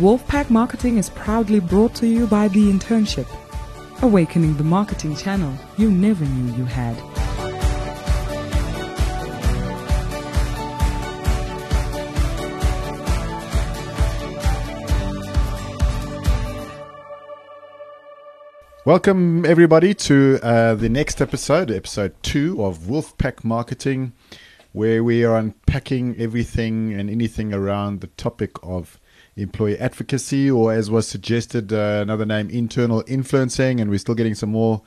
Wolfpack Marketing is proudly brought to you by The Internship, awakening the marketing channel you never knew you had. Welcome, everybody, to uh, the next episode, episode two of Wolfpack Marketing, where we are unpacking everything and anything around the topic of employee advocacy, or as was suggested, uh, another name, internal influencing. And we're still getting some more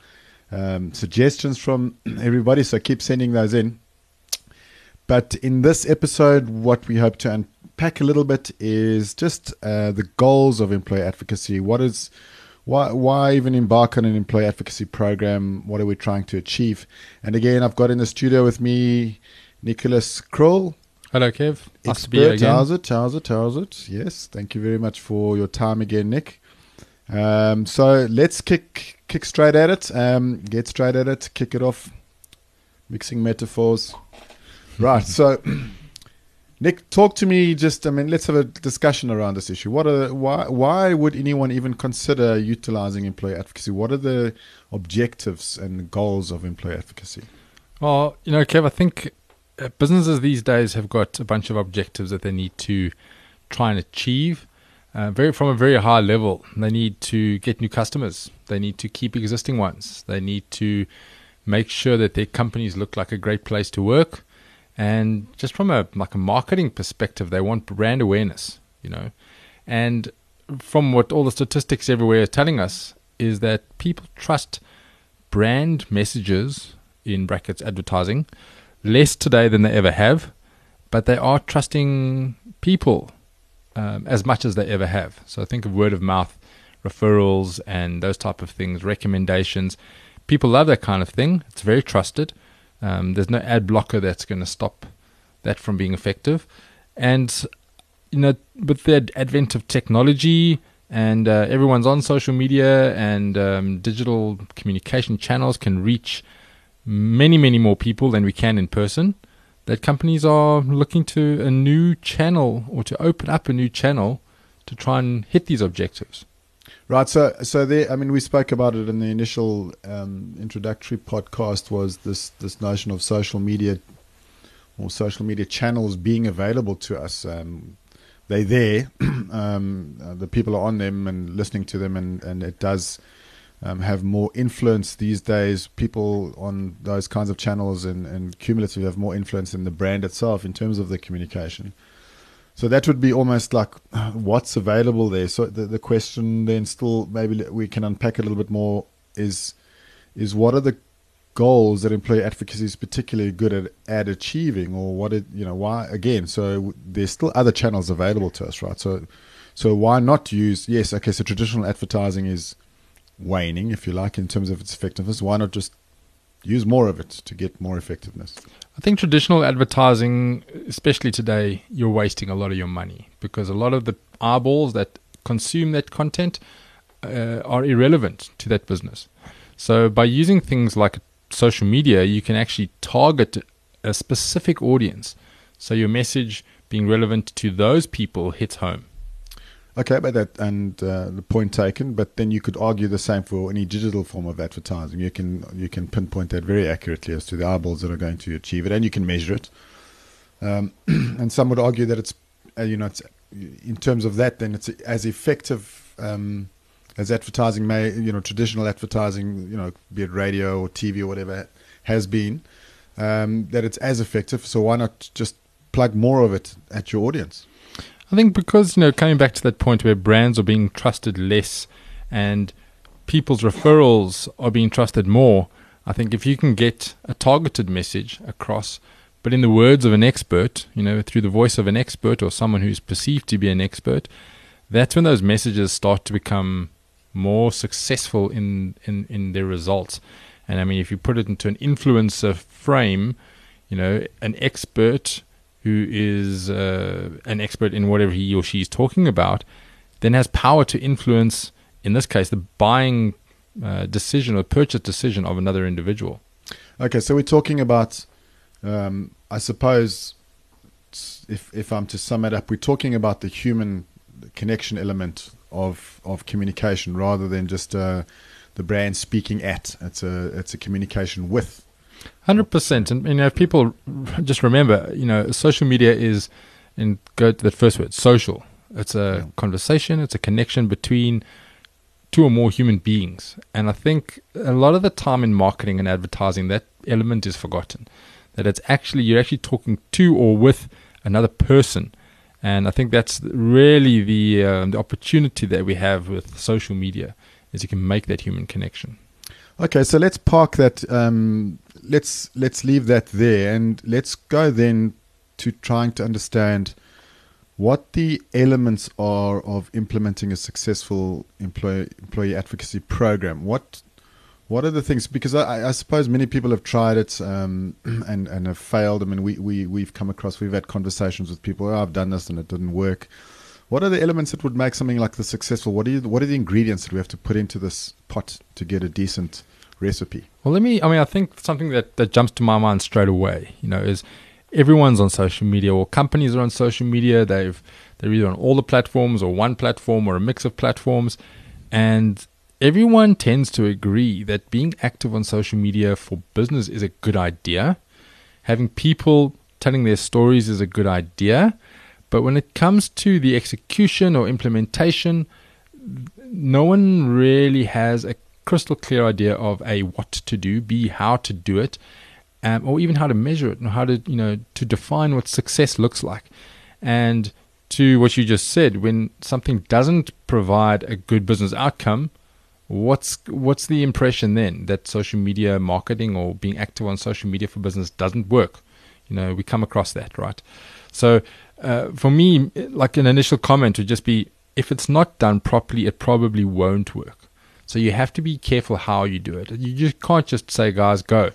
um, suggestions from everybody, so keep sending those in. But in this episode, what we hope to unpack a little bit is just uh, the goals of employee advocacy. What is why why even embark on an employee advocacy program? What are we trying to achieve? And again, I've got in the studio with me Nicholas Kroll. Hello, Kev. Nice to be here again. How's it? How's it? How's it? Yes, thank you very much for your time again, Nick. Um, so let's kick kick straight at it. Um, get straight at it. Kick it off. Mixing metaphors. right. So Nick, talk to me. Just, I mean, let's have a discussion around this issue. What are why why would anyone even consider utilizing employee advocacy? What are the objectives and goals of employee advocacy? Well, you know, Kev, I think businesses these days have got a bunch of objectives that they need to try and achieve. Uh, very from a very high level, they need to get new customers. They need to keep existing ones. They need to make sure that their companies look like a great place to work and just from a like a marketing perspective they want brand awareness you know and from what all the statistics everywhere are telling us is that people trust brand messages in brackets advertising less today than they ever have but they are trusting people um, as much as they ever have. So think of word of mouth referrals and those type of things recommendations. People love that kind of thing. It's very trusted. Um, there's no ad blocker that's going to stop that from being effective. And you know, with the advent of technology and uh, everyone's on social media and um, digital communication channels can reach many, many more people than we can in person. That companies are looking to a new channel or to open up a new channel to try and hit these objectives. Right. So, so there. I mean, we spoke about it in the initial um, introductory podcast. Was this this notion of social media or social media channels being available to us? Um, they there. um, uh, the people are on them and listening to them, and and it does. Um, have more influence these days. People on those kinds of channels and, and cumulatively have more influence than the brand itself in terms of the communication. So that would be almost like what's available there. So the, the question then still maybe we can unpack a little bit more is is what are the goals that employee advocacy is particularly good at, at achieving or what it you know why again so there's still other channels available to us right so so why not use yes okay so traditional advertising is waning if you like in terms of its effectiveness why not just use more of it to get more effectiveness I think traditional advertising, especially today, you're wasting a lot of your money because a lot of the eyeballs that consume that content uh, are irrelevant to that business. So by using things like social media, you can actually target a specific audience. So your message being relevant to those people hits home. Okay, but that and uh, the point taken. But then you could argue the same for any digital form of advertising. You can you can pinpoint that very accurately as to the eyeballs that are going to achieve it, and you can measure it. Um, and some would argue that it's uh, you know it's in terms of that, then it's as effective um, as advertising may you know traditional advertising you know be it radio or TV or whatever has been. Um, that it's as effective. So why not just plug more of it at your audience? I think because, you know, coming back to that point where brands are being trusted less and people's referrals are being trusted more, I think if you can get a targeted message across, but in the words of an expert, you know, through the voice of an expert or someone who's perceived to be an expert, that's when those messages start to become more successful in, in, in their results. And I mean, if you put it into an influencer frame, you know, an expert who is uh, an expert in whatever he or she is talking about, then has power to influence, in this case, the buying uh, decision or purchase decision of another individual. Okay, so we're talking about, um, I suppose, if if I'm to sum it up, we're talking about the human connection element of of communication rather than just uh, the brand speaking at. It's a it's a communication with. Hundred percent, and you know, if people just remember, you know, social media is, and go to that first word, social. It's a Yeah. conversation. It's a connection between two or more human beings, and I think a lot of the time in marketing and advertising, that element is forgotten. That it's actually you're actually talking to or with another person, and I think that's really the um, the opportunity that we have with social media is you can make that human connection. Okay, so let's park that. Um, let's let's leave that there, and let's go then to trying to understand what the elements are of implementing a successful employee employee advocacy program. What what are the things? Because I, I suppose many people have tried it um, and and have failed. I mean, we we we've come across, we've had conversations with people. Oh, I've done this and it didn't work. What are the elements that would make something like this successful? What are you, what are the ingredients that we have to put into this pot to get a decent recipe? Well, let me. I mean, I think something that, that jumps to my mind straight away, you know, is everyone's on social media, or companies are on social media. They've they're either on all the platforms, or one platform, or a mix of platforms, and everyone tends to agree that being active on social media for business is a good idea. Having people telling their stories is a good idea, but when it comes to the execution or implementation, no one really has a crystal clear idea of a what to do, b how to do it, um, or even how to measure it, and how to you know to define what success looks like. And to what you just said, when something doesn't provide a good business outcome, what's what's the impression then that social media marketing or being active on social media for business doesn't work? You know, we come across that, right? So uh, for me, like an initial comment would just be if it's not done properly, it probably won't work. So you have to be careful how you do it. You just can't just say, guys, go,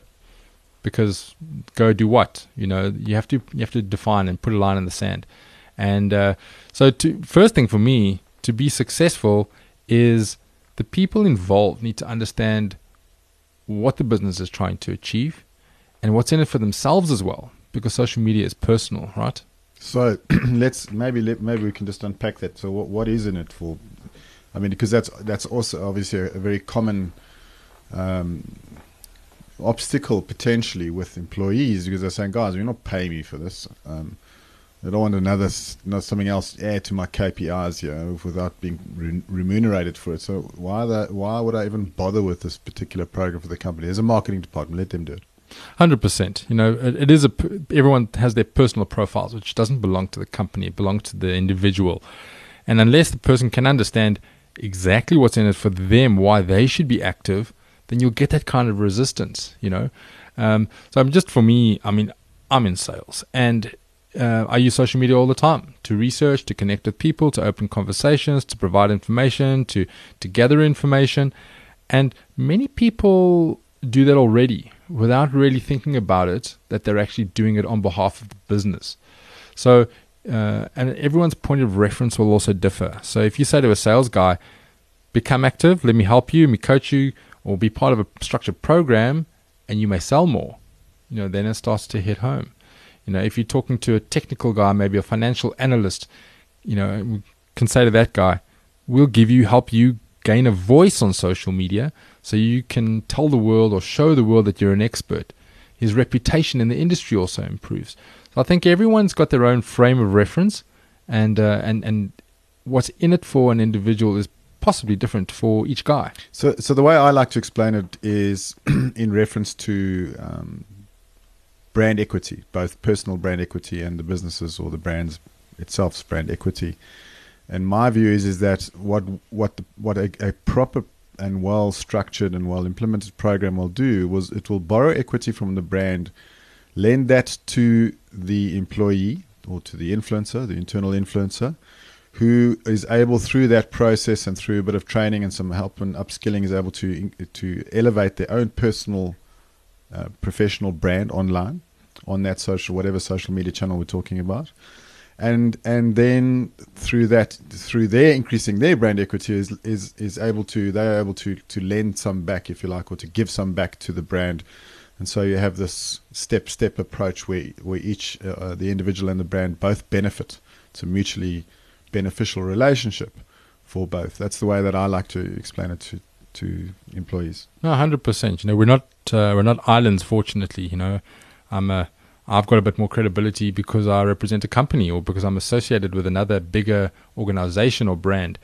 because go do what? You know, you have to you have to define and put a line in the sand. And uh, so, to, first thing for me to be successful is the people involved need to understand what the business is trying to achieve and what's in it for themselves as well, because social media is personal, right? So let's maybe let, maybe we can just unpack that. So what what is in it for? I mean, because that's that's also obviously a, very common um, obstacle potentially with employees because they're saying, guys, you're not paying me for this. Um, I don't want another not something else add to my KPIs here without being re- remunerated for it. So why that? Why would I even bother with this particular program for the company? There's a marketing department. Let them do it. Hundred percent. You know, it, it is a. Everyone has their personal profiles, which doesn't belong to the company. It belongs to the individual, and unless the person can understand exactly what's in it for them, why they should be active, then you'll get that kind of resistance. You know, um, so I'm just for me. I mean, I'm in sales, and uh, I use social media all the time to research, to connect with people, to open conversations, to provide information, to to gather information, and many people do that already without really thinking about it. That they're actually doing it on behalf of the business. So, uh, and everyone's point of reference will also differ. So, if you say to a sales guy, "Become active, let me help you, let me coach you, or be part of a structured program," and you may sell more, you know, then it starts to hit home. You know, if you're talking to a technical guy, maybe a financial analyst, you know, can say to that guy, we'll give you, help you gain a voice on social media so you can tell the world or show the world that you're an expert. His reputation in the industry also improves. So I think everyone's got their own frame of reference, and uh, and and what's in it for an individual is possibly different for each guy. So, so the way I like to explain it is in reference to um, brand equity, both personal brand equity and the businesses or the brands itself's brand equity. And my view is is that what what the, what a, a proper and well structured and well implemented program will do was it will borrow equity from the brand, lend that to the employee or to the influencer, the internal influencer, who is able through that process and through a bit of training and some help and upskilling is able to to elevate their own personal uh, professional brand online on that social whatever social media channel we're talking about and and then through that through their increasing their brand equity is is is able to they are able to to lend some back if you like or to give some back to the brand and so you have this step step approach where where each uh, the individual and the brand both benefit it's a mutually beneficial relationship for both. That's the way that I like to explain it to to employees. No, hundred percent. You know, we're not uh, we're not islands. Fortunately, you know, I'm a I've got a bit more credibility because I represent a company or because I'm associated with another bigger organization or brand.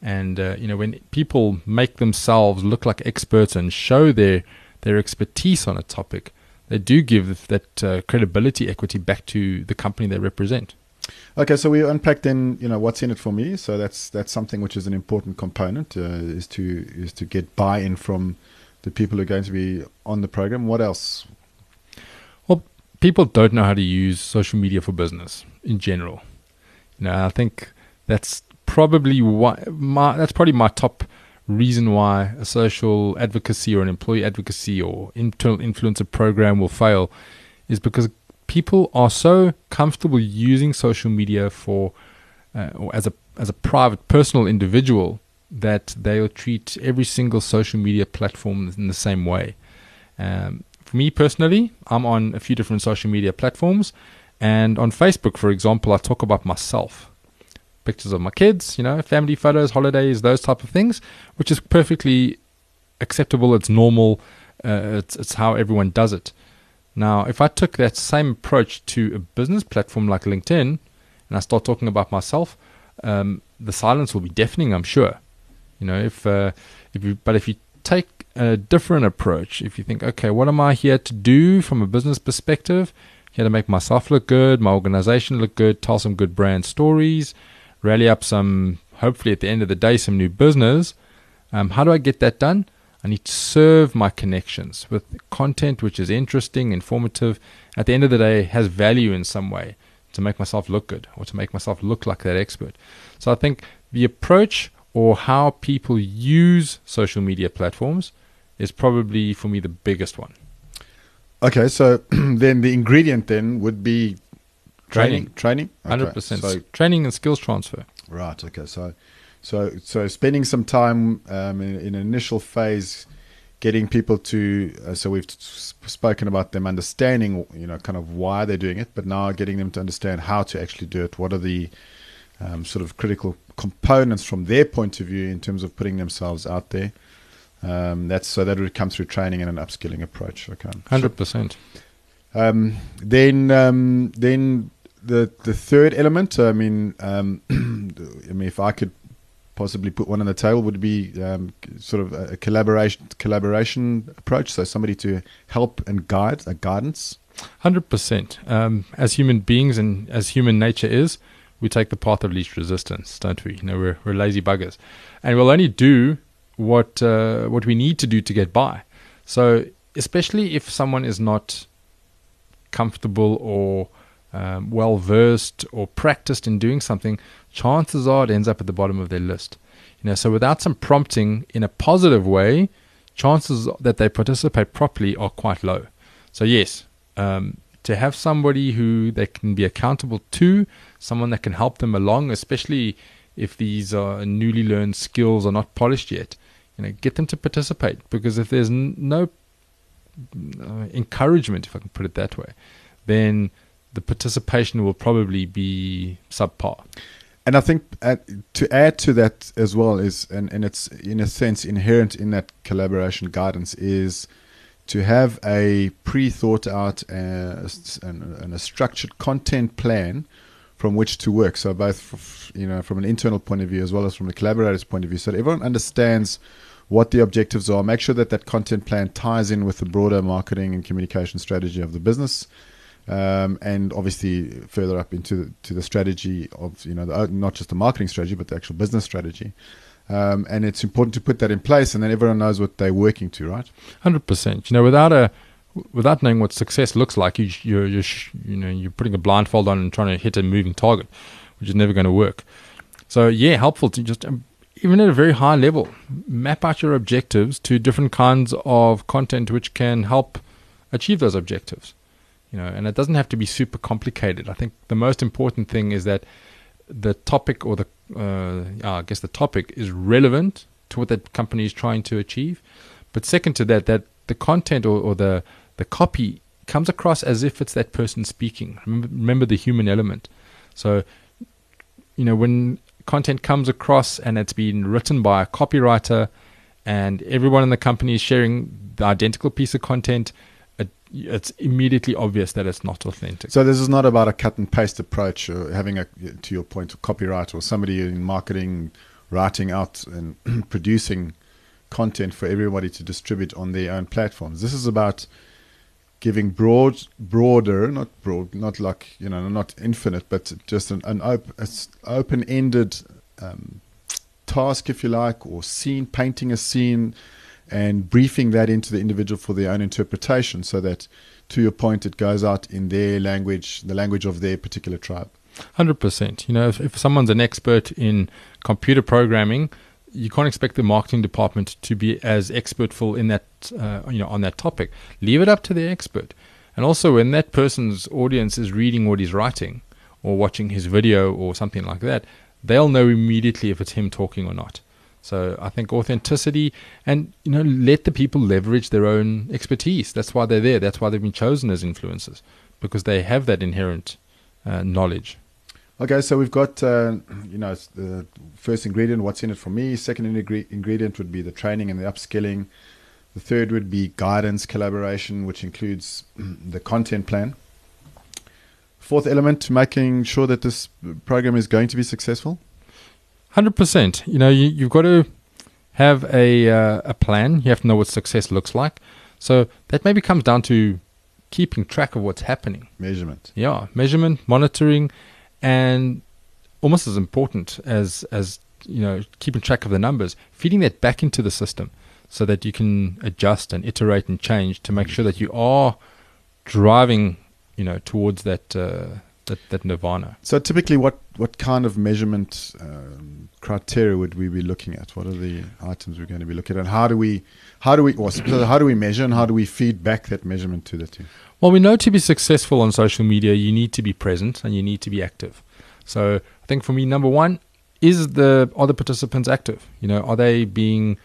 And uh, you know, when people make themselves look like experts and show their their expertise on a topic, they do give that uh, credibility equity back to the company they represent. Okay, so we unpacked then, you know, what's in it for me. So that's that's something which is an important component uh, is to is to get buy-in from the people who are going to be on the program. What else? People don't know how to use social media for business in general. You know, I think that's probably why my that's probably my top reason why a social advocacy or an employee advocacy or internal influencer program will fail is because people are so comfortable using social media for uh, or as a as a private personal individual that they'll treat every single social media platform in the same way. Um, for me personally, I'm on a few different social media platforms, and on Facebook, for example, I talk about myself, pictures of my kids, you know, family photos, holidays, those type of things, which is perfectly acceptable. It's normal. Uh, it's it's how everyone does it. Now, if I took that same approach to a business platform like LinkedIn, and I start talking about myself, um, the silence will be deafening. I'm sure. You know, if uh, if you, but if you take a different approach, if you think, okay, what am I here to do from a business perspective? Here to make myself look good, my organization look good, tell some good brand stories, rally up some, hopefully at the end of the day, some new business. Um, how do I get that done? I need to serve my connections with content which is interesting, informative, at the end of the day, has value in some way to make myself look good or to make myself look like that expert. So I think the approach or how people use social media platforms is probably for me the biggest one. Okay, so then the ingredient then would be training. Training, hundred okay. percent. So training and skills transfer. Right. Okay. So, so so spending some time um, in, in, an initial phase, getting people to. Uh, so we've spoken about them understanding, you know, kind of why they're doing it, but now getting them to understand how to actually do it. What are the um, sort of critical components from their point of view in terms of putting themselves out there. Um, that's so that would come through training and an upskilling approach. Okay, hundred percent. Um, then, um, then the the third element. I mean, um, I mean, if I could possibly put one on the table, would be um, sort of a collaboration collaboration approach. So somebody to help and guide, a guidance. Hundred um, percent. As human beings and as human nature is, we take the path of least resistance, don't we? You know, we're, we're lazy buggers, and we'll only do what uh, what we need to do to get by. So, especially if someone is not comfortable or um, well versed or practiced in doing something, chances are it ends up at the bottom of their list. You know, so without some prompting in a positive way, chances that they participate properly are quite low. So yes, um, to have somebody who they can be accountable to, someone that can help them along, especially if these are newly learned skills are not polished yet. You know, get them to participate because if there's no uh, encouragement, if I can put it that way, then the participation will probably be subpar. And I think uh, to add to that as well is, and, and it's in a sense inherent in that collaboration guidance is to have a pre-thought out uh, and, and, a structured content plan from which to work. So both, you know, from an internal point of view as well as from the collaborators' point of view, so that everyone understands what the objectives are. Make sure that that content plan ties in with the broader marketing and communication strategy of the business. Um, and obviously further up into to the strategy of you know the, not just the marketing strategy but the actual business strategy. Um, and it's important to put that in place, and then everyone knows what they're working to, right? Hundred percent. You know, without a without knowing what success looks like, you you're, you're you know you're putting a blindfold on and trying to hit a moving target, which is never going to work. So yeah, helpful to just um, even at a very high level, map out your objectives to different kinds of content which can help achieve those objectives. You know, and it doesn't have to be super complicated. I think the most important thing is that the topic or the uh, I guess the topic is relevant to what that company is trying to achieve. But second to that, that the content or, or the the copy comes across as if it's that person speaking. Remember, the human element. So, you know, when content comes across and it's been written by a copywriter, and everyone in the company is sharing the identical piece of content, it, it's immediately obvious that it's not authentic. So this is not about a cut and paste approach, or having a, to your point, a copywriter or somebody in marketing writing out and producing content for everybody to distribute on their own platforms. This is about giving broad, broader, not broad, not like you know, not infinite, but just an, an op, open-ended um, task, if you like, or scene, painting a scene, and briefing that into the individual for their own interpretation, so that, to your point, it goes out in their language, the language of their particular tribe. Hundred percent. You know, if, if someone's an expert in computer programming, you can't expect the marketing department to be as expertful in that, uh, you know, on that topic. Leave it up to the expert. And also, when that person's audience is reading what he's writing or watching his video or something like that, they'll know immediately if it's him talking or not. So I think authenticity and you know let the people leverage their own expertise. That's why they're there. That's why they've been chosen as influencers because they have that inherent uh, knowledge. Okay, so we've got, uh, you know, the first ingredient, what's in it for me. Second ingre- ingredient would be the training and the upskilling. The third would be guidance, collaboration, which includes the content plan. Fourth element, making sure that this program is going to be successful. Hundred percent. You know, you, you've got to have a uh, a plan. You have to know what success looks like. So that maybe comes down to keeping track of what's happening. Measurement. Yeah, measurement, monitoring, and almost as important as as you know keeping track of the numbers, feeding that back into the system so that you can adjust and iterate and change to make sure that you are driving you know towards that uh, that that nirvana. So typically, what what kind of measurement um, criteria would we be looking at? What are the items we're going to be looking at? And how do we how do we well, how do we measure and how do we feed back that measurement to the team? Well, we know to be successful on social media, you need to be present and you need to be active. So I think for me, number one is the are the participants active? You know, are they being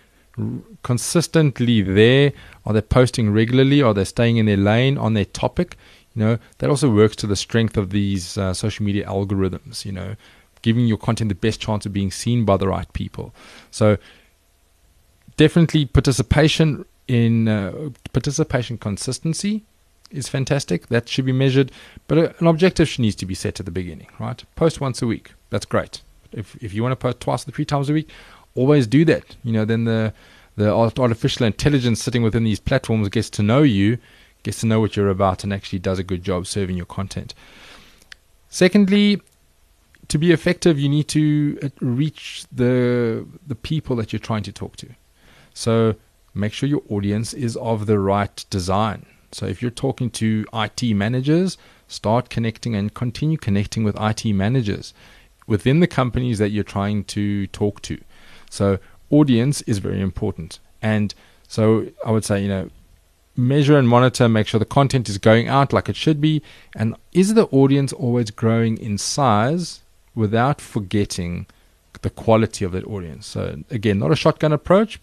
consistently there? Are they posting regularly? Are they staying in their lane on their topic? You know, that also works to the strength of these uh, social media algorithms. You know, giving your content the best chance of being seen by the right people. So definitely participation in uh, participation consistency is fantastic. That should be measured, but an objective should needs to be set at the beginning, right? Post once a week. That's great. If if you want to post twice or three times a week, always do that. You know, then the the artificial intelligence sitting within these platforms gets to know you, gets to know what you're about, and actually does a good job serving your content. Secondly, to be effective, you need to uh, reach the the people that you're trying to talk to. So make sure your audience is of the right design. So if you're talking to IT managers, start connecting and continue connecting with IT managers within the companies that you're trying to talk to. So audience is very important. And so I would say, you know, measure and monitor, make sure the content is going out like it should be. And is the audience always growing in size without forgetting the quality of that audience? So again, not a shotgun approach,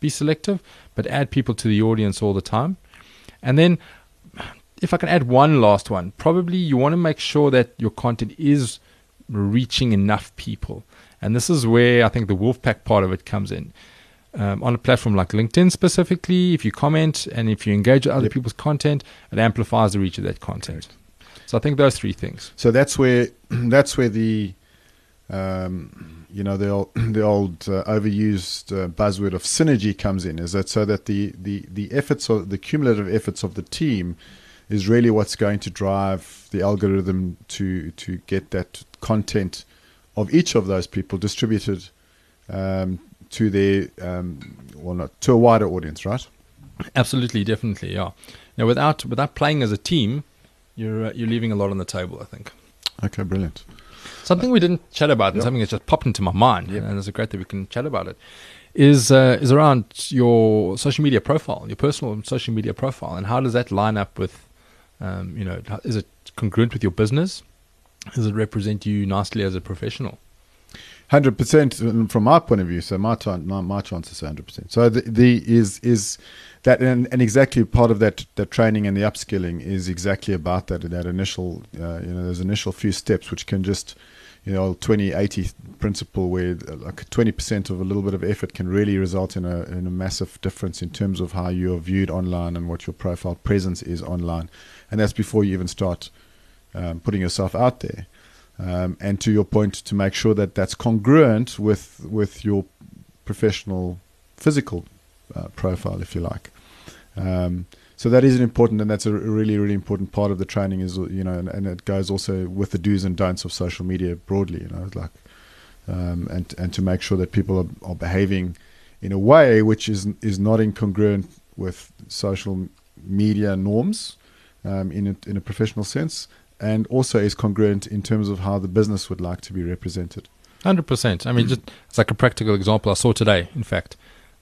be selective, but add people to the audience all the time. And then, if I can add one last one, probably you want to make sure that your content is reaching enough people. And this is where I think the Wolfpack part of it comes in. Um, on a platform like LinkedIn specifically, if you comment and if you engage with other yep. people's content, it amplifies the reach of that content. So I think those three things. So that's where that's where the um, you know the old, the old uh, overused uh, buzzword of synergy comes in is that so that the, the, the efforts of the cumulative efforts of the team is really what's going to drive the algorithm to to get that content of each of those people distributed um, to their um, well not to a wider audience right absolutely definitely yeah now without without playing as a team you're uh, you're leaving a lot on the table i think okay brilliant Something we didn't chat about, and yep. something that just popped into my mind, yep. and it's great that we can chat about it, is uh, is around your social media profile, your personal social media profile, and how does that line up with, um, you know, is it congruent with your business? Does it represent you nicely as a professional? Hundred percent from my point of view. So my my, my chance is hundred percent. So the, the is is that and, and exactly part of that that training and the upskilling is exactly about that that initial uh, you know those initial few steps which can just you know 2080 principle where uh, like 20% of a little bit of effort can really result in a in a massive difference in terms of how you're viewed online and what your profile presence is online and that's before you even start um, putting yourself out there um, and to your point to make sure that that's congruent with with your professional physical uh, profile if you like. Um, so that is an important and that's a really really important part of the training is you know and, and, it goes also with the do's and don'ts of social media broadly you know like um, and and to make sure that people are, are, behaving in a way which is is not incongruent with social media norms um, in a, in a professional sense and also is congruent in terms of how the business would like to be represented. Hundred percent. I mean, just it's like a practical example I saw today. In fact,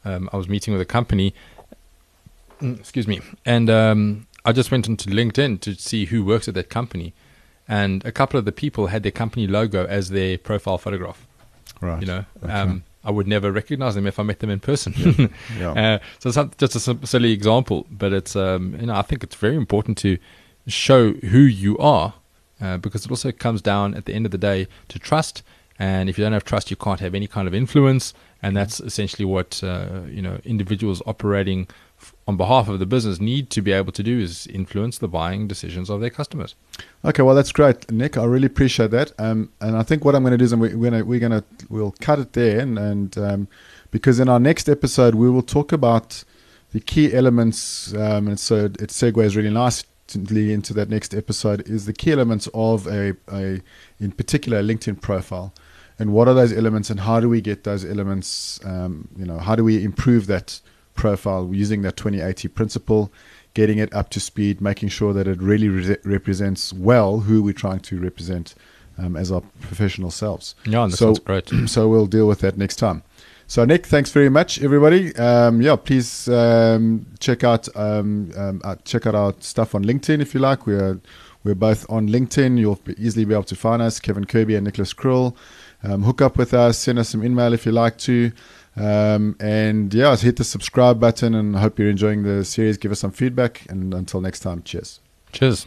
um, I was meeting with a company Mm, excuse me, and um, I just went into LinkedIn to see who works at that company, and a couple of the people had their company logo as their profile photograph. Right. You know, okay. um, I would never recognize them if I met them in person. Yeah. yeah. uh, so it's just a silly example, but it's um, you know I think it's very important to show who you are uh, because it also comes down at the end of the day to trust. And if you don't have trust, you can't have any kind of influence, and that's essentially what uh, you know individuals operating on behalf of the business need to be able to do is influence the buying decisions of their customers. Okay, well that's great, Nick. I really appreciate that. Um, and I think what I'm going to do is we're going to we're going to we'll cut it there, and, and um, because in our next episode we will talk about the key elements, um, and so it segues really into that next episode is the key elements of a, a in particular a LinkedIn profile. And what are those elements, and how do we get those elements? Um, you know, how do we improve that profile using that 2080 principle, getting it up to speed, making sure that it really re- represents well who we're trying to represent um, as our professional selves. Yeah, that so, sounds great. so we'll deal with that next time. So Nick, thanks very much, everybody. Um, yeah, please um, check out um, um uh, check out our stuff on LinkedIn if you like. We're we're both on LinkedIn. You'll easily be able to find us, Kevin Kirby and Nicholas Krull. Um, hook up with us, send us some email if you like to. And yeah, hit the subscribe button and I hope you're enjoying the series. Give us some feedback. And until next time, cheers. Cheers.